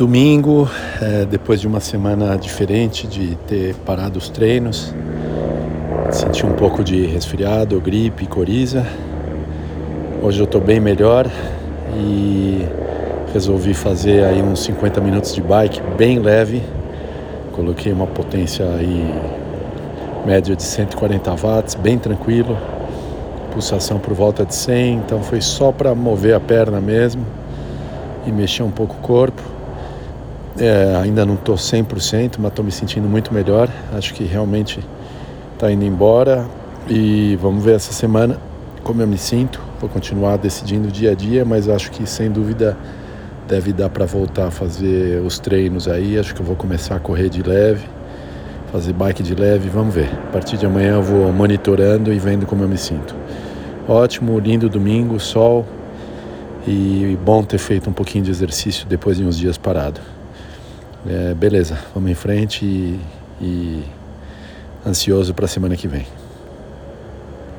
Domingo, é, depois de uma semana diferente de ter parado os treinos, senti um pouco de resfriado, gripe, coriza. Hoje eu estou bem melhor e resolvi fazer aí uns 50 minutos de bike bem leve. Coloquei uma potência aí média de 140 watts, bem tranquilo. Pulsação por volta de 100, então foi só para mover a perna mesmo e mexer um pouco o corpo. É, ainda não estou 100%, mas estou me sentindo muito melhor. Acho que realmente está indo embora e vamos ver essa semana como eu me sinto. Vou continuar decidindo dia a dia, mas acho que sem dúvida deve dar para voltar a fazer os treinos aí. Acho que eu vou começar a correr de leve, fazer bike de leve. Vamos ver. A partir de amanhã eu vou monitorando e vendo como eu me sinto. Ótimo, lindo domingo, sol e bom ter feito um pouquinho de exercício depois de uns dias parado. É, beleza, vamos em frente e, e ansioso para a semana que vem.